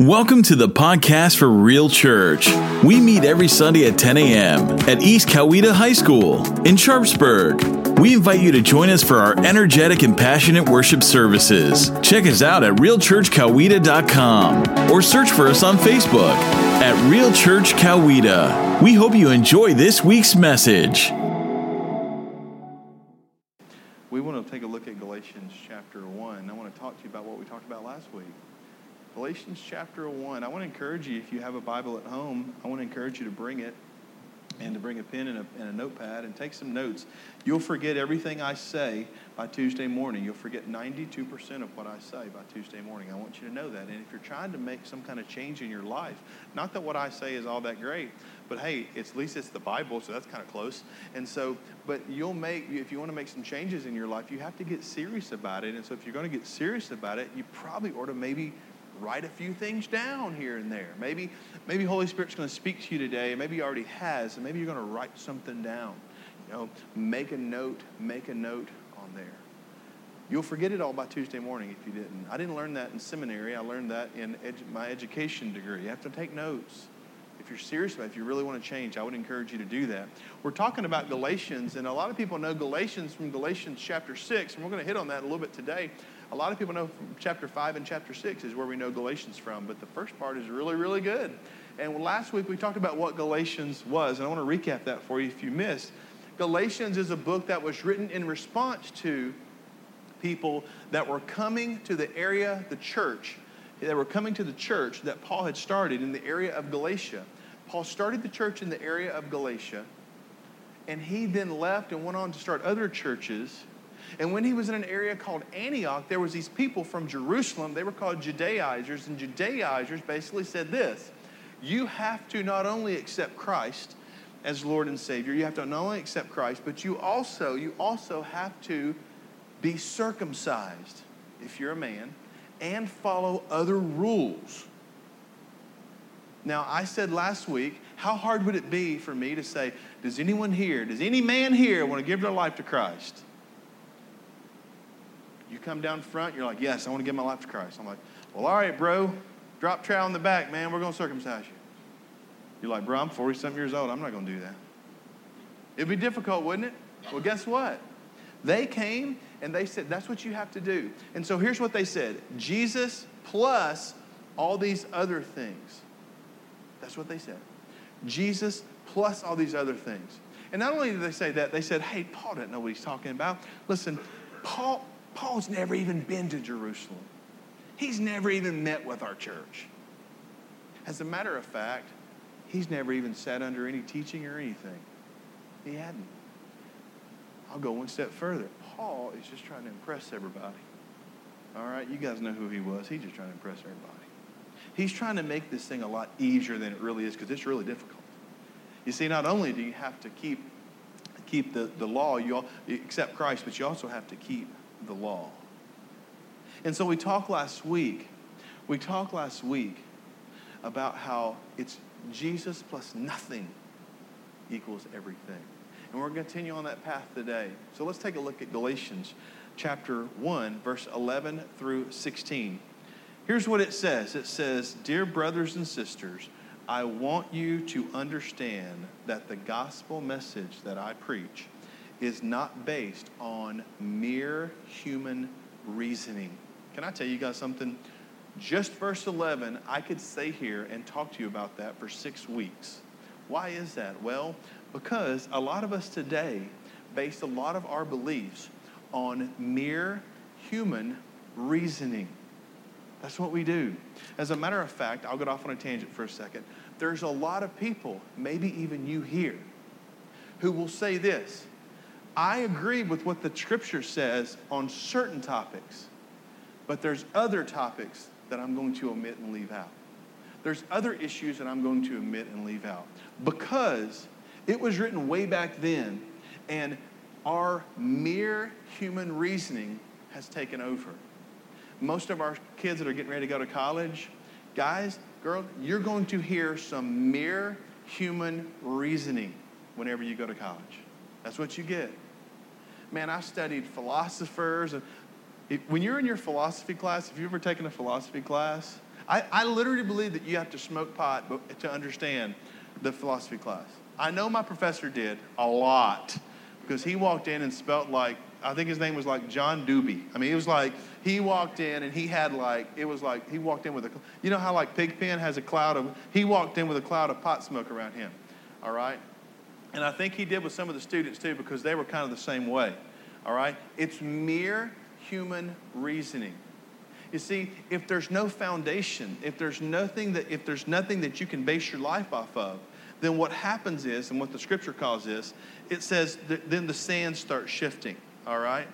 Welcome to the podcast for Real Church. We meet every Sunday at 10 a.m. at East Coweta High School in Sharpsburg. We invite you to join us for our energetic and passionate worship services. Check us out at realchurchcoweta.com or search for us on Facebook at Real Church Coweta. We hope you enjoy this week's message. We want to take a look at Galatians chapter 1. I want to talk to you about what we talked about last week. Galatians chapter 1. I want to encourage you, if you have a Bible at home, I want to encourage you to bring it and to bring a pen and a, and a notepad and take some notes. You'll forget everything I say by Tuesday morning. You'll forget 92% of what I say by Tuesday morning. I want you to know that. And if you're trying to make some kind of change in your life, not that what I say is all that great, but hey, it's, at least it's the Bible, so that's kind of close. And so, but you'll make, if you want to make some changes in your life, you have to get serious about it. And so if you're going to get serious about it, you probably ought to maybe write a few things down here and there. Maybe, maybe Holy Spirit's going to speak to you today. Maybe he already has, and maybe you're going to write something down. You know, make a note, make a note on there. You'll forget it all by Tuesday morning if you didn't. I didn't learn that in seminary. I learned that in edu- my education degree. You have to take notes. If you're serious about it, if you really want to change, I would encourage you to do that. We're talking about Galatians, and a lot of people know Galatians from Galatians chapter 6, and we're going to hit on that a little bit today. A lot of people know from chapter 5 and chapter 6 is where we know Galatians from, but the first part is really, really good. And last week we talked about what Galatians was, and I want to recap that for you if you missed. Galatians is a book that was written in response to people that were coming to the area, the church, that were coming to the church that Paul had started in the area of Galatia. Paul started the church in the area of Galatia, and he then left and went on to start other churches. And when he was in an area called Antioch, there was these people from Jerusalem. They were called Judaizers, and Judaizers basically said this: You have to not only accept Christ as Lord and Savior, you have to not only accept Christ, but you also you also have to be circumcised if you're a man and follow other rules. Now, I said last week, how hard would it be for me to say, does anyone here, does any man here want to give their life to Christ? You come down front, you're like, yes, I want to give my life to Christ. I'm like, well, all right, bro, drop trowel in the back, man, we're going to circumcise you. You're like, bro, I'm 40 something years old, I'm not going to do that. It'd be difficult, wouldn't it? Well, guess what? They came and they said, that's what you have to do. And so here's what they said Jesus plus all these other things. That's what they said. Jesus plus all these other things. And not only did they say that, they said, hey, Paul doesn't know what he's talking about. Listen, Paul, Paul's never even been to Jerusalem. He's never even met with our church. As a matter of fact, he's never even sat under any teaching or anything. He hadn't. I'll go one step further. Paul is just trying to impress everybody. All right, you guys know who he was. He's just trying to impress everybody. He's trying to make this thing a lot easier than it really is because it's really difficult. You see, not only do you have to keep keep the, the law, you, all, accept Christ, but you also have to keep the law. And so we talked last week, we talked last week about how it's Jesus plus nothing equals everything. And we're going to continue on that path today. So let's take a look at Galatians chapter 1, verse 11 through 16. Here's what it says it says, Dear brothers and sisters, I want you to understand that the gospel message that I preach is not based on mere human reasoning. Can I tell you guys something? Just verse 11, I could stay here and talk to you about that for six weeks. Why is that? Well, because a lot of us today base a lot of our beliefs on mere human reasoning. That's what we do. As a matter of fact, I'll get off on a tangent for a second. There's a lot of people, maybe even you here, who will say this I agree with what the scripture says on certain topics, but there's other topics that I'm going to omit and leave out. There's other issues that I'm going to omit and leave out because it was written way back then, and our mere human reasoning has taken over most of our kids that are getting ready to go to college, guys, girl, you're going to hear some mere human reasoning whenever you go to college. That's what you get. Man, I studied philosophers. And when you're in your philosophy class, if you've ever taken a philosophy class, I, I literally believe that you have to smoke pot to understand the philosophy class. I know my professor did a lot because he walked in and spelt like, I think his name was like John Doobie. I mean, it was like he walked in and he had like, it was like he walked in with a, you know how like Pigpen has a cloud of, he walked in with a cloud of pot smoke around him. All right? And I think he did with some of the students too because they were kind of the same way. All right? It's mere human reasoning. You see, if there's no foundation, if there's nothing that if there's nothing that you can base your life off of, then what happens is, and what the scripture calls this, it says that then the sand starts shifting, all right?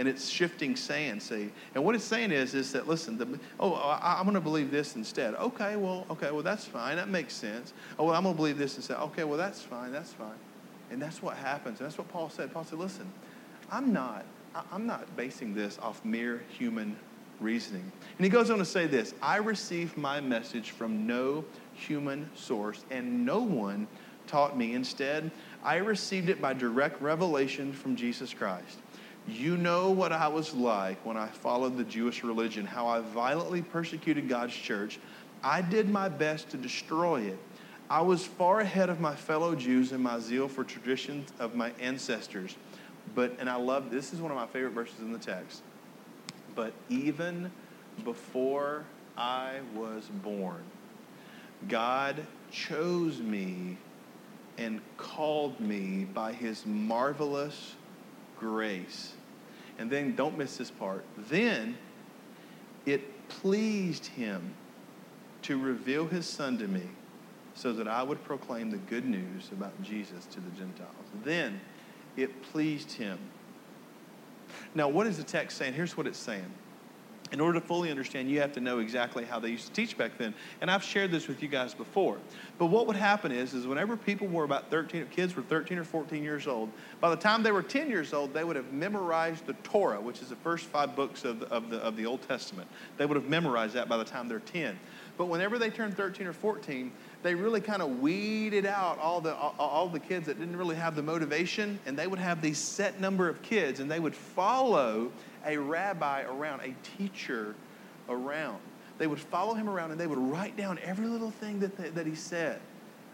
And it's shifting sand, see? And what it's saying is, is that, listen, the, oh, I, am going to believe this instead. Okay, well, okay, well, that's fine. That makes sense. Oh, well, I'm going to believe this instead. Okay, well, that's fine. That's fine. And that's what happens. And that's what Paul said. Paul said, listen, I'm not, I'm not basing this off mere human reasoning. And he goes on to say this I received my message from no human source, and no one taught me. Instead, I received it by direct revelation from Jesus Christ. You know what I was like when I followed the Jewish religion, how I violently persecuted God's church. I did my best to destroy it. I was far ahead of my fellow Jews in my zeal for traditions of my ancestors. But, and I love this is one of my favorite verses in the text. But even before I was born, God chose me and called me by his marvelous grace. And then, don't miss this part. Then it pleased him to reveal his son to me so that I would proclaim the good news about Jesus to the Gentiles. Then it pleased him. Now, what is the text saying? Here's what it's saying in order to fully understand, you have to know exactly how they used to teach back then. And I've shared this with you guys before. But what would happen is, is whenever people were about 13, kids were 13 or 14 years old, by the time they were 10 years old, they would have memorized the Torah, which is the first five books of the, of the, of the Old Testament. They would have memorized that by the time they're 10. But whenever they turned 13 or 14, they really kind of weeded out all the, all, all the kids that didn't really have the motivation, and they would have these set number of kids, and they would follow a rabbi around, a teacher around. They would follow him around and they would write down every little thing that, that he said.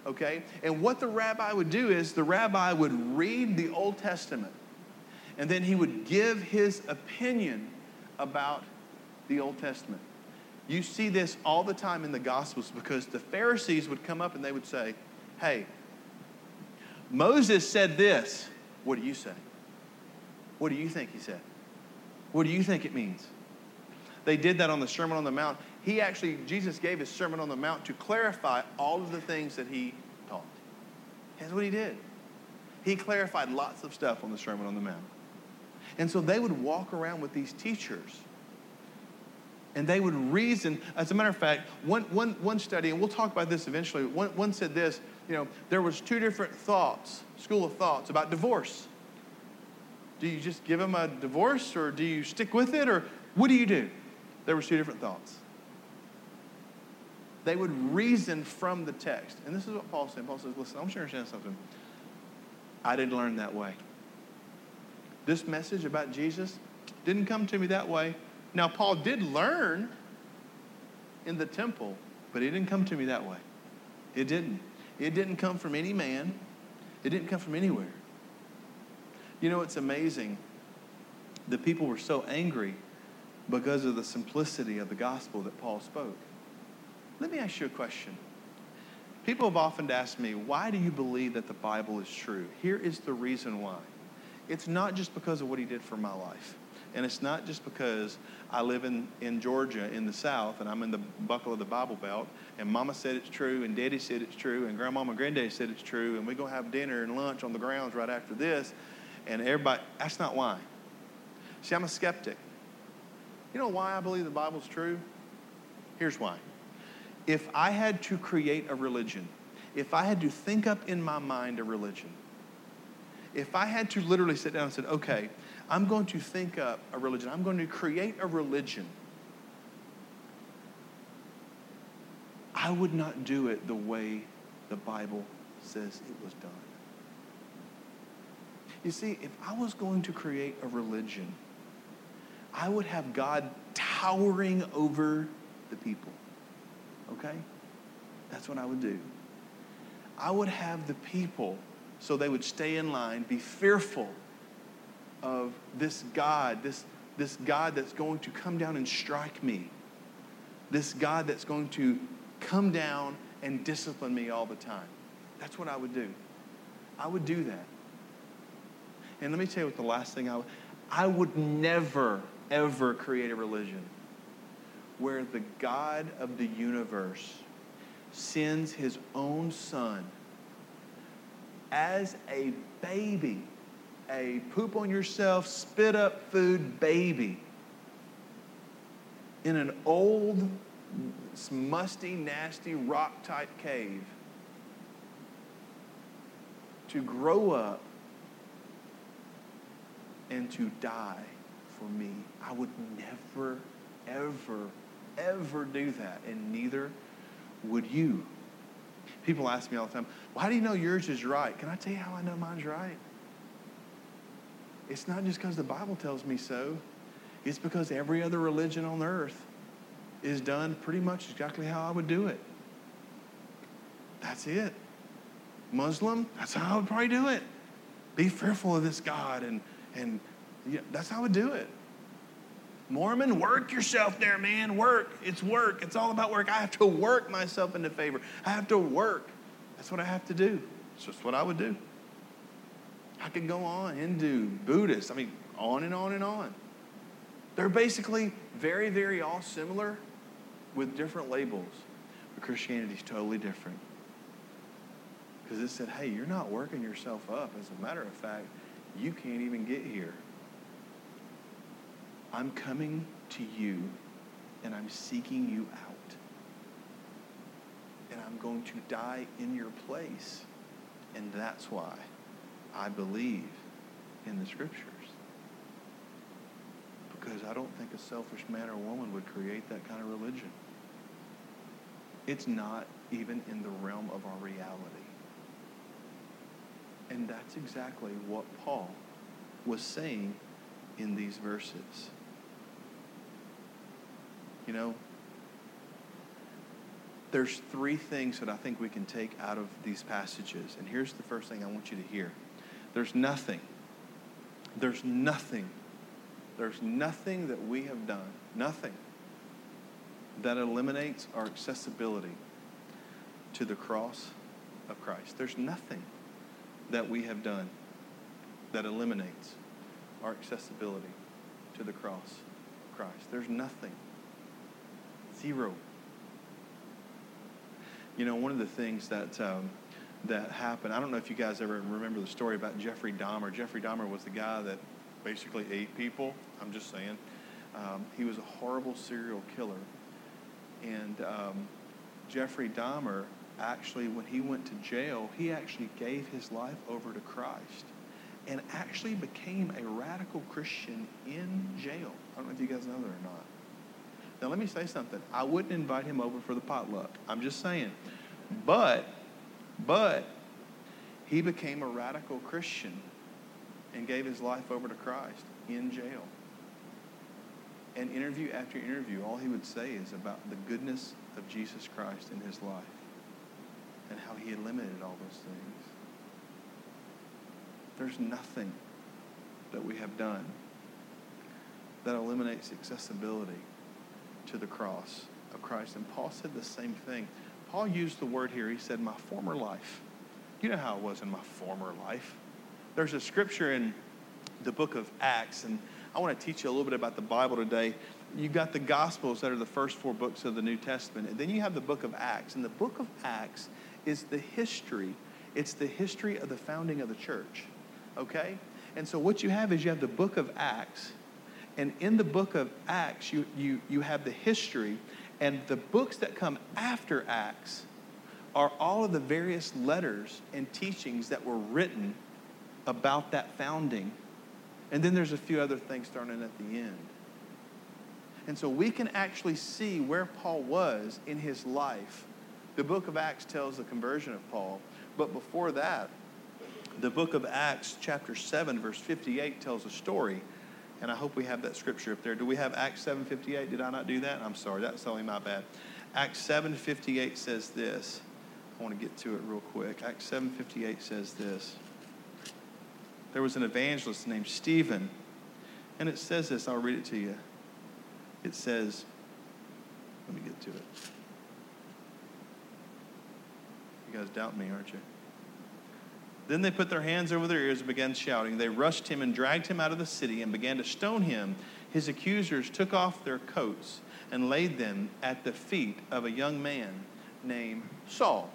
Okay? And what the rabbi would do is the rabbi would read the Old Testament and then he would give his opinion about the Old Testament. You see this all the time in the Gospels because the Pharisees would come up and they would say, Hey, Moses said this. What do you say? What do you think he said? What do you think it means? They did that on the Sermon on the Mount. He actually, Jesus gave his Sermon on the Mount to clarify all of the things that he taught. That's what he did. He clarified lots of stuff on the Sermon on the Mount. And so they would walk around with these teachers and they would reason. As a matter of fact, one, one, one study, and we'll talk about this eventually, one, one said this, you know, there was two different thoughts, school of thoughts about divorce. Do you just give them a divorce or do you stick with it or what do you do? There were two different thoughts. They would reason from the text. And this is what Paul said. Paul says, listen, I want you to understand something. I didn't learn that way. This message about Jesus didn't come to me that way. Now, Paul did learn in the temple, but it didn't come to me that way. It didn't. It didn't come from any man, it didn't come from anywhere. You know, it's amazing. The people were so angry because of the simplicity of the gospel that Paul spoke. Let me ask you a question. People have often asked me, why do you believe that the Bible is true? Here is the reason why. It's not just because of what he did for my life. And it's not just because I live in, in Georgia in the South and I'm in the buckle of the Bible Belt and Mama said it's true and Daddy said it's true and Grandmama and Granddaddy said it's true and we're going to have dinner and lunch on the grounds right after this and everybody, that's not why. See, I'm a skeptic. You know why I believe the Bible's true? Here's why. If I had to create a religion, if I had to think up in my mind a religion, if I had to literally sit down and said, okay, I'm going to think up a religion, I'm going to create a religion, I would not do it the way the Bible says it was done. You see, if I was going to create a religion, I would have God towering over the people. okay? That's what I would do. I would have the people, so they would stay in line, be fearful of this God, this, this God that's going to come down and strike me, this God that's going to come down and discipline me all the time. That's what I would do. I would do that. And let me tell you what the last thing I would, I would never, ever create a religion where the God of the universe sends his own son as a baby, a poop on yourself, spit up food baby in an old, musty, nasty, rock type cave to grow up and to die for me. I would never, ever, ever do that, and neither would you. People ask me all the time, well, how do you know yours is right? Can I tell you how I know mine's right? It's not just because the Bible tells me so. It's because every other religion on earth is done pretty much exactly how I would do it. That's it. Muslim, that's how I would probably do it. Be fearful of this God, and, and yeah, that's how I would do it. Mormon, work yourself there, man. Work. It's work. It's all about work. I have to work myself into favor. I have to work. That's what I have to do. It's just what I would do. I could go on. Hindu, Buddhist, I mean, on and on and on. They're basically very, very all similar with different labels. But Christianity is totally different. Because it said, hey, you're not working yourself up. As a matter of fact, you can't even get here. I'm coming to you and I'm seeking you out. And I'm going to die in your place. And that's why I believe in the scriptures. Because I don't think a selfish man or woman would create that kind of religion. It's not even in the realm of our reality. And that's exactly what Paul was saying in these verses. You know, there's three things that I think we can take out of these passages. And here's the first thing I want you to hear there's nothing, there's nothing, there's nothing that we have done, nothing that eliminates our accessibility to the cross of Christ. There's nothing that we have done that eliminates our accessibility to the cross of Christ. There's nothing. Zero. You know, one of the things that um, that happened, I don't know if you guys ever remember the story about Jeffrey Dahmer. Jeffrey Dahmer was the guy that basically ate people. I'm just saying. Um, he was a horrible serial killer. And um, Jeffrey Dahmer actually, when he went to jail, he actually gave his life over to Christ and actually became a radical Christian in jail. I don't know if you guys know that or not. Now, let me say something. I wouldn't invite him over for the potluck. I'm just saying. But, but, he became a radical Christian and gave his life over to Christ in jail. And interview after interview, all he would say is about the goodness of Jesus Christ in his life and how he eliminated all those things. There's nothing that we have done that eliminates accessibility to the cross of Christ. And Paul said the same thing. Paul used the word here. He said, My former life. You know how it was in my former life. There's a scripture in the book of Acts, and I want to teach you a little bit about the Bible today. You've got the Gospels that are the first four books of the New Testament, and then you have the book of Acts. And the book of Acts is the history, it's the history of the founding of the church. Okay? And so what you have is you have the book of Acts, and in the book of Acts, you, you, you have the history, and the books that come after Acts are all of the various letters and teachings that were written about that founding. And then there's a few other things thrown in at the end. And so we can actually see where Paul was in his life. The book of Acts tells the conversion of Paul. But before that, the book of Acts, chapter 7, verse 58, tells a story and I hope we have that scripture up there. Do we have Acts 7:58? Did I not do that? I'm sorry. That's only my bad. Acts 7:58 says this. I want to get to it real quick. Acts 7:58 says this. There was an evangelist named Stephen, and it says this. I'll read it to you. It says, let me get to it. You guys doubt me, aren't you? Then they put their hands over their ears and began shouting. They rushed him and dragged him out of the city and began to stone him. His accusers took off their coats and laid them at the feet of a young man named Saul.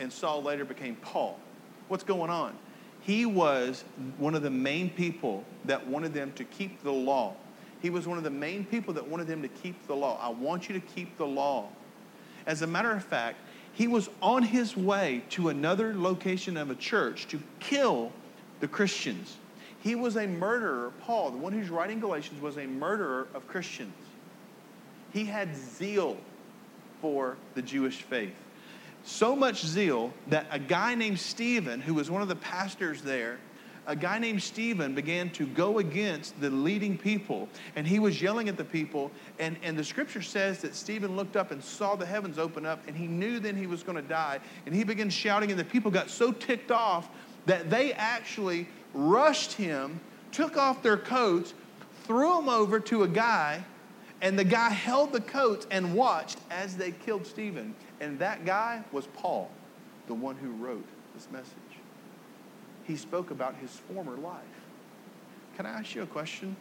And Saul later became Paul. What's going on? He was one of the main people that wanted them to keep the law. He was one of the main people that wanted them to keep the law. I want you to keep the law. As a matter of fact, he was on his way to another location of a church to kill the Christians. He was a murderer. Paul, the one who's writing Galatians, was a murderer of Christians. He had zeal for the Jewish faith. So much zeal that a guy named Stephen, who was one of the pastors there, a guy named Stephen began to go against the leading people, and he was yelling at the people. And, and the scripture says that Stephen looked up and saw the heavens open up, and he knew then he was going to die. And he began shouting, and the people got so ticked off that they actually rushed him, took off their coats, threw them over to a guy, and the guy held the coats and watched as they killed Stephen. And that guy was Paul, the one who wrote this message. He spoke about his former life. Can I ask you a question?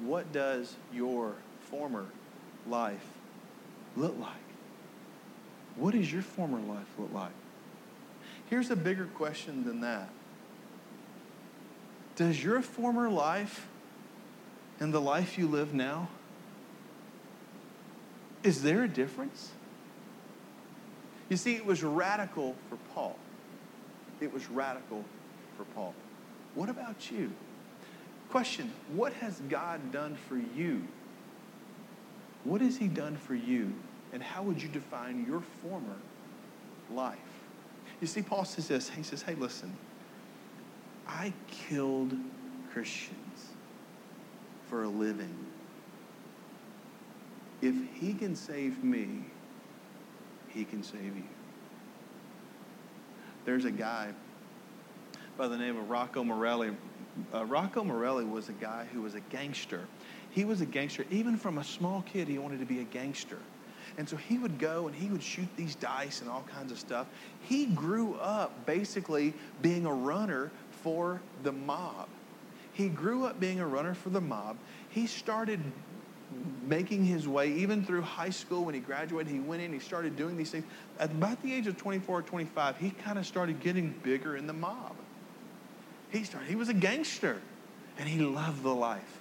What does your former life look like? What does your former life look like? Here's a bigger question than that. Does your former life and the life you live now, is there a difference? You see, it was radical for Paul. It was radical for Paul. What about you? Question What has God done for you? What has He done for you? And how would you define your former life? You see, Paul says this. He says, Hey, listen, I killed Christians for a living. If He can save me, He can save you. There's a guy by the name of Rocco Morelli. Uh, Rocco Morelli was a guy who was a gangster. He was a gangster. Even from a small kid, he wanted to be a gangster. And so he would go and he would shoot these dice and all kinds of stuff. He grew up basically being a runner for the mob. He grew up being a runner for the mob. He started making his way even through high school when he graduated he went in he started doing these things. At about the age of 24 or 25 he kind of started getting bigger in the mob. He started he was a gangster and he loved the life.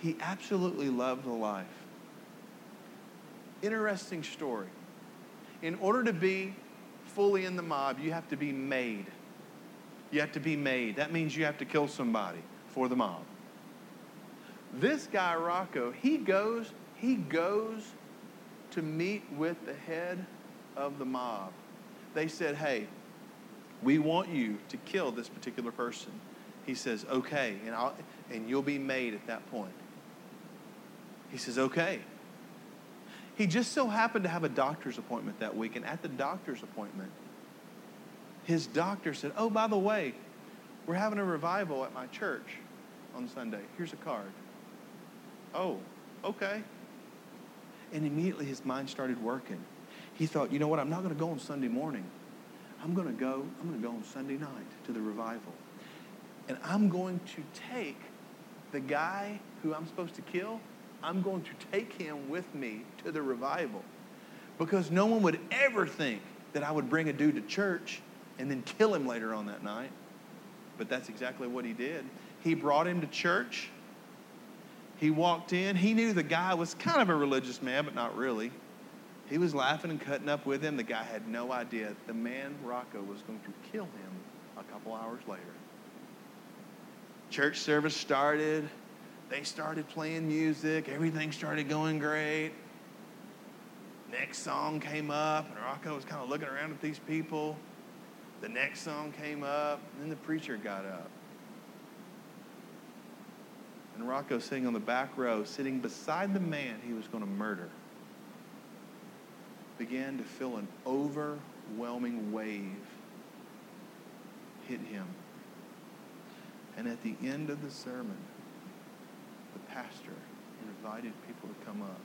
He absolutely loved the life. Interesting story. In order to be fully in the mob you have to be made. You have to be made. That means you have to kill somebody for the mob this guy Rocco, he goes, he goes to meet with the head of the mob. They said, "Hey, we want you to kill this particular person." He says, "Okay," and I'll, and you'll be made at that point. He says, "Okay." He just so happened to have a doctor's appointment that week, and at the doctor's appointment, his doctor said, "Oh, by the way, we're having a revival at my church on Sunday. Here's a card." Oh, okay. And immediately his mind started working. He thought, you know what, I'm not going to go on Sunday morning. I'm going to go, I'm going to go on Sunday night to the revival. And I'm going to take the guy who I'm supposed to kill, I'm going to take him with me to the revival. Because no one would ever think that I would bring a dude to church and then kill him later on that night. But that's exactly what he did. He brought him to church. He walked in. He knew the guy was kind of a religious man, but not really. He was laughing and cutting up with him. The guy had no idea the man, Rocco, was going to kill him a couple hours later. Church service started. They started playing music. Everything started going great. Next song came up, and Rocco was kind of looking around at these people. The next song came up, and then the preacher got up. And Rocco sitting on the back row, sitting beside the man he was going to murder. began to feel an overwhelming wave hit him. And at the end of the sermon, the pastor invited people to come up.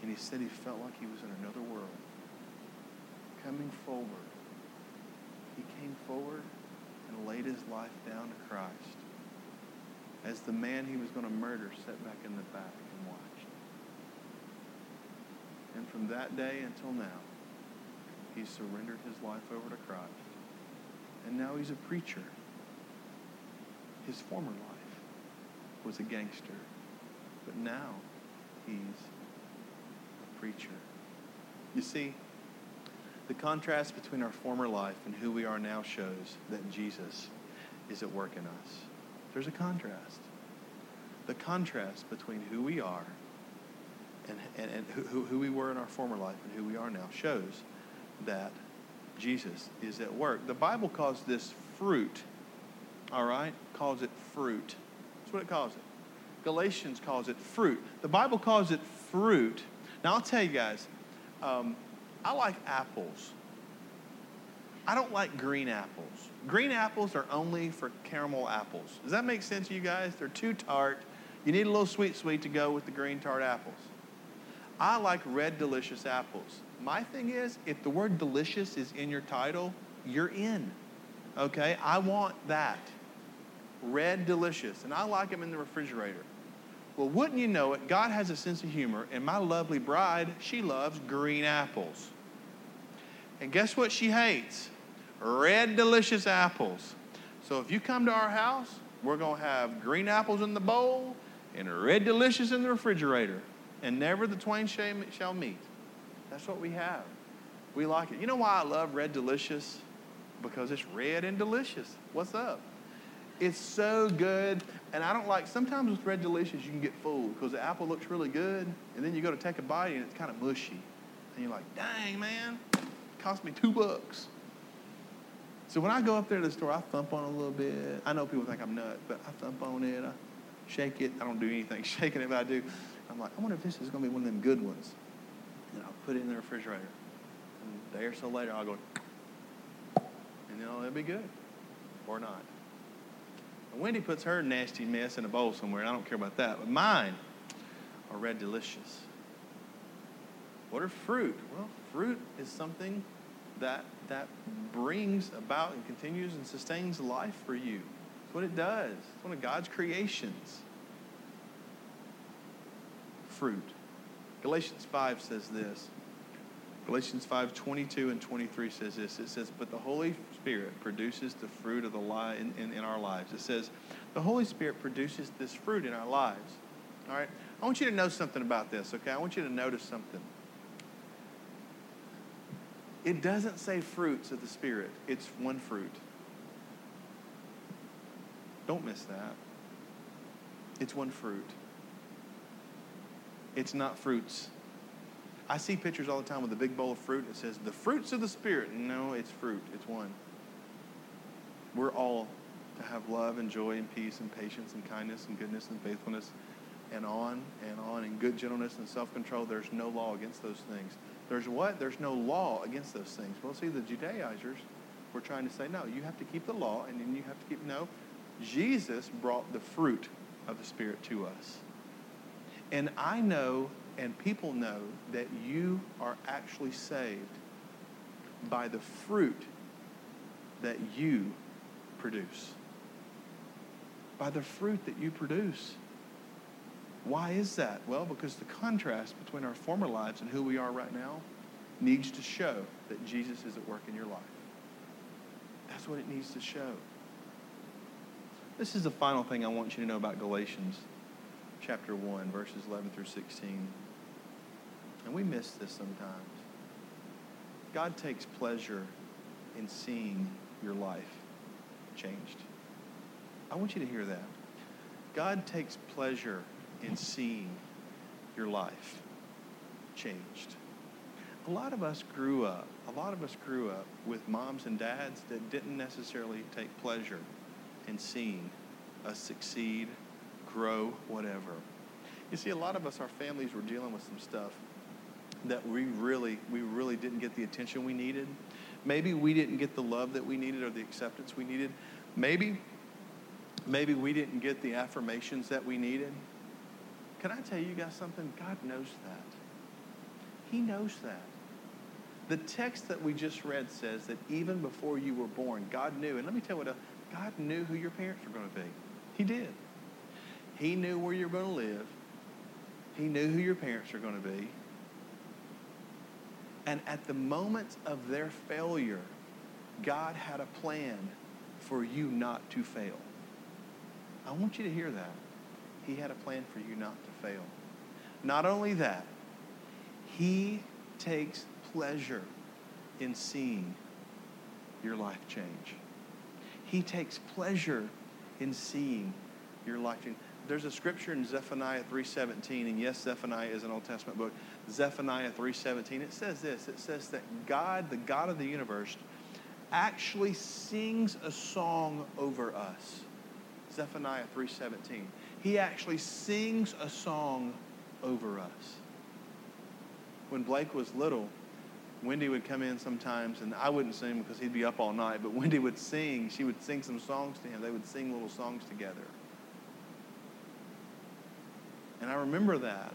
And he said he felt like he was in another world. Coming forward, he came forward and laid his life down to Christ as the man he was going to murder sat back in the back and watched. And from that day until now, he surrendered his life over to Christ. And now he's a preacher. His former life was a gangster, but now he's a preacher. You see, the contrast between our former life and who we are now shows that Jesus is at work in us. There's a contrast. The contrast between who we are and, and, and who, who we were in our former life and who we are now shows that Jesus is at work. The Bible calls this fruit, all right? Calls it fruit. That's what it calls it. Galatians calls it fruit. The Bible calls it fruit. Now, I'll tell you guys, um, I like apples. I don't like green apples. Green apples are only for caramel apples. Does that make sense to you guys? They're too tart. You need a little sweet sweet to go with the green tart apples. I like red delicious apples. My thing is, if the word delicious is in your title, you're in. Okay? I want that. Red delicious. And I like them in the refrigerator. Well, wouldn't you know it, God has a sense of humor, and my lovely bride, she loves green apples. And guess what she hates? Red delicious apples. So if you come to our house, we're going to have green apples in the bowl and red delicious in the refrigerator. And never the twain shall meet. That's what we have. We like it. You know why I love red delicious? Because it's red and delicious. What's up? It's so good. And I don't like, sometimes with red delicious, you can get fooled because the apple looks really good. And then you go to take a bite and it's kind of mushy. And you're like, dang, man, cost me two bucks. So when I go up there to the store, I thump on it a little bit. I know people think I'm nuts, but I thump on it. I shake it. I don't do anything shaking it, but I do. I'm like, I wonder if this is going to be one of them good ones. And I'll put it in the refrigerator. And a day or so later, I'll go, and know, it'll be good or not. And Wendy puts her nasty mess in a bowl somewhere, and I don't care about that. But mine are red delicious. What are fruit? Well, fruit is something that that brings about and continues and sustains life for you. It's what it does. It's one of God's creations. Fruit. Galatians 5 says this. Galatians 5, 22 and 23 says this. It says, But the Holy Spirit produces the fruit of the lie in, in, in our lives. It says, The Holy Spirit produces this fruit in our lives. All right? I want you to know something about this, okay? I want you to notice something. It doesn't say fruits of the Spirit, it's one fruit. Don't miss that. It's one fruit. It's not fruits. I see pictures all the time with a big bowl of fruit. It says the fruits of the Spirit. No, it's fruit. It's one. We're all to have love and joy and peace and patience and kindness and goodness and faithfulness and on and on and good gentleness and self control. There's no law against those things. There's what? There's no law against those things. Well, see, the Judaizers were trying to say, no, you have to keep the law and then you have to keep, no. Jesus brought the fruit of the Spirit to us. And I know and people know that you are actually saved by the fruit that you produce. By the fruit that you produce. Why is that? Well, because the contrast between our former lives and who we are right now needs to show that Jesus is at work in your life. That's what it needs to show. This is the final thing I want you to know about Galatians chapter 1, verses 11 through 16. And we miss this sometimes. God takes pleasure in seeing your life changed. I want you to hear that. God takes pleasure in seeing your life changed. A lot of us grew up, a lot of us grew up with moms and dads that didn't necessarily take pleasure in seeing us succeed, grow, whatever. You see, a lot of us, our families were dealing with some stuff that we really, we really didn't get the attention we needed. Maybe we didn't get the love that we needed or the acceptance we needed. Maybe, maybe we didn't get the affirmations that we needed. Can I tell you guys something? God knows that. He knows that. The text that we just read says that even before you were born, God knew. And let me tell you what, uh, God knew who your parents were going to be. He did. He knew where you were going to live. He knew who your parents were going to be. And at the moment of their failure, God had a plan for you not to fail. I want you to hear that. He had a plan for you not to fail. Not only that, He takes pleasure in seeing your life change. He takes pleasure in seeing your life change. There's a scripture in Zephaniah 3:17, and yes, Zephaniah is an Old Testament book. Zephaniah 3:17. It says this. It says that God, the God of the universe, actually sings a song over us. Zephaniah 3:17. He actually sings a song over us. When Blake was little, Wendy would come in sometimes, and I wouldn't sing because he'd be up all night, but Wendy would sing. She would sing some songs to him. They would sing little songs together. And I remember that.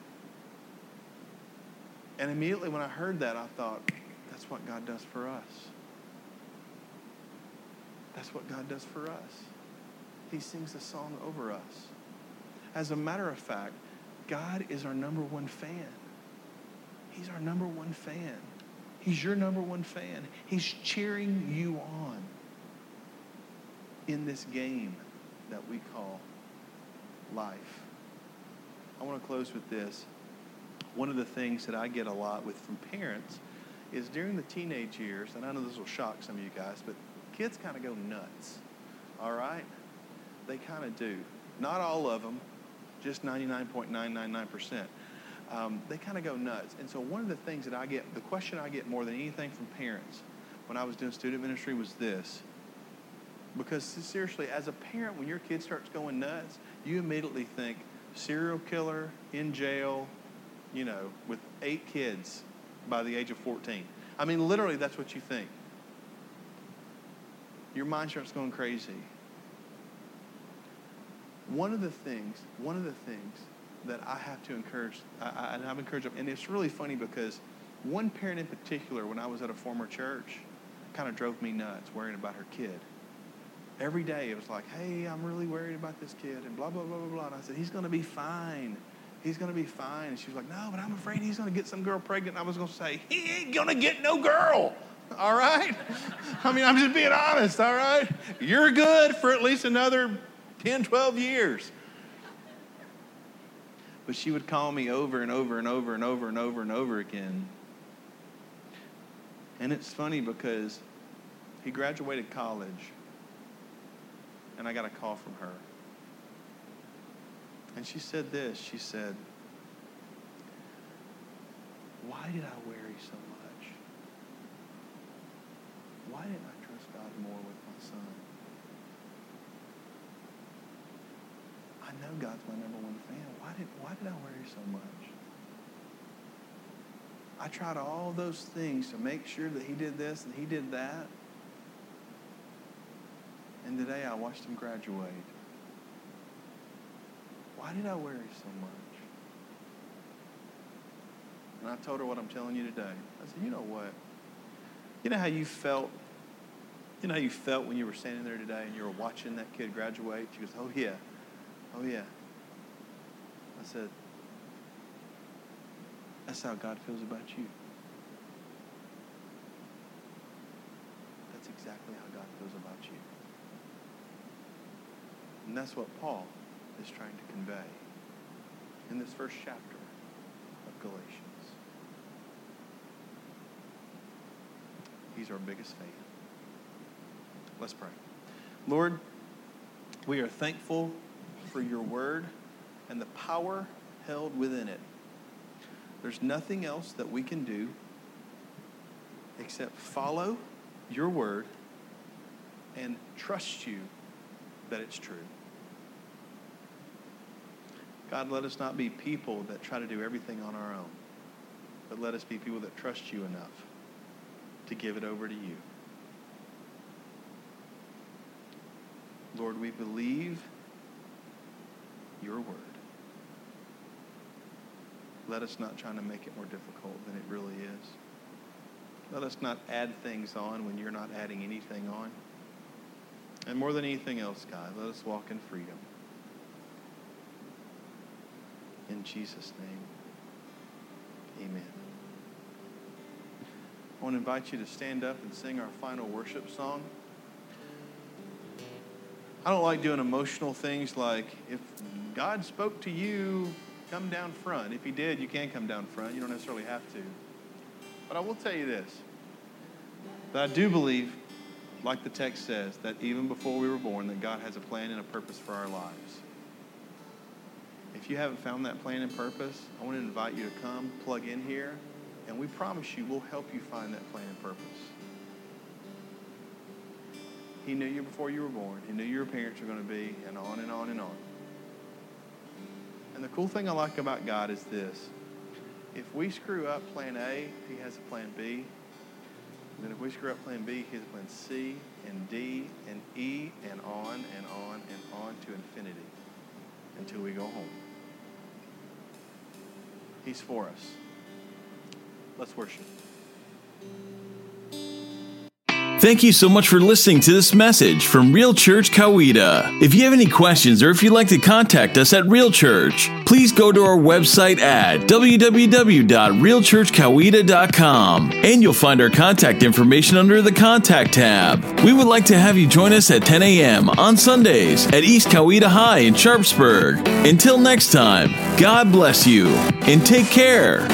And immediately when I heard that, I thought, that's what God does for us. That's what God does for us. He sings a song over us. As a matter of fact, God is our number one fan. He's our number one fan. He's your number one fan. He's cheering you on in this game that we call life. I want to close with this. One of the things that I get a lot with from parents is during the teenage years, and I know this will shock some of you guys, but kids kind of go nuts. All right? They kind of do. Not all of them, just 99.999%. Um, they kind of go nuts. And so one of the things that I get, the question I get more than anything from parents when I was doing student ministry was this. Because seriously, as a parent, when your kid starts going nuts, you immediately think serial killer in jail, you know, with eight kids by the age of 14. I mean, literally, that's what you think. Your mind starts going crazy. One of the things, one of the things that I have to encourage, I, I, and I've encouraged them, and it's really funny because one parent in particular, when I was at a former church, kind of drove me nuts worrying about her kid. Every day it was like, hey, I'm really worried about this kid, and blah, blah, blah, blah, blah. And I said, he's going to be fine. He's going to be fine. And she was like, no, but I'm afraid he's going to get some girl pregnant. And I was going to say, he ain't going to get no girl. All right? I mean, I'm just being honest, all right? You're good for at least another 10, 12 years. But she would call me over and over and over and over and over and over again. And it's funny because he graduated college, and I got a call from her. And she said this she said, Why did I worry so much? Why didn't I trust God more with my son? I know God's my number one fan. Why did, why did I worry so much? I tried all those things to make sure that he did this and he did that. And today I watched him graduate. Why did I worry so much? And I told her what I'm telling you today. I said, you know what? You know how you felt? You know how you felt when you were standing there today and you were watching that kid graduate? She goes, oh, yeah. Oh, yeah. I said, that's how God feels about you. That's exactly how God feels about you. And that's what Paul is trying to convey in this first chapter of Galatians. He's our biggest fan. Let's pray. Lord, we are thankful for your word and the power held within it. There's nothing else that we can do except follow your word and trust you that it's true. God, let us not be people that try to do everything on our own. but let us be people that trust you enough to give it over to you. Lord, we believe your word. Let us not try to make it more difficult than it really is. Let us not add things on when you're not adding anything on. And more than anything else, God, let us walk in freedom. In Jesus' name, amen. I want to invite you to stand up and sing our final worship song. I don't like doing emotional things like if God spoke to you, come down front. If He did, you can come down front. You don't necessarily have to. But I will tell you this that I do believe, like the text says, that even before we were born, that God has a plan and a purpose for our lives. If you haven't found that plan and purpose, I want to invite you to come, plug in here, and we promise you we'll help you find that plan and purpose. He knew you before you were born. He knew your parents were going to be, and on and on and on. And the cool thing I like about God is this. If we screw up plan A, he has a plan B. And then if we screw up plan B, he has a plan C and D and E and on and on and on to infinity until we go home. He's for us. Let's worship. Thank you so much for listening to this message from Real Church Coweta. If you have any questions or if you'd like to contact us at Real Church, please go to our website at www.realchurchcoweta.com and you'll find our contact information under the Contact tab. We would like to have you join us at 10 a.m. on Sundays at East Coweta High in Sharpsburg. Until next time, God bless you and take care.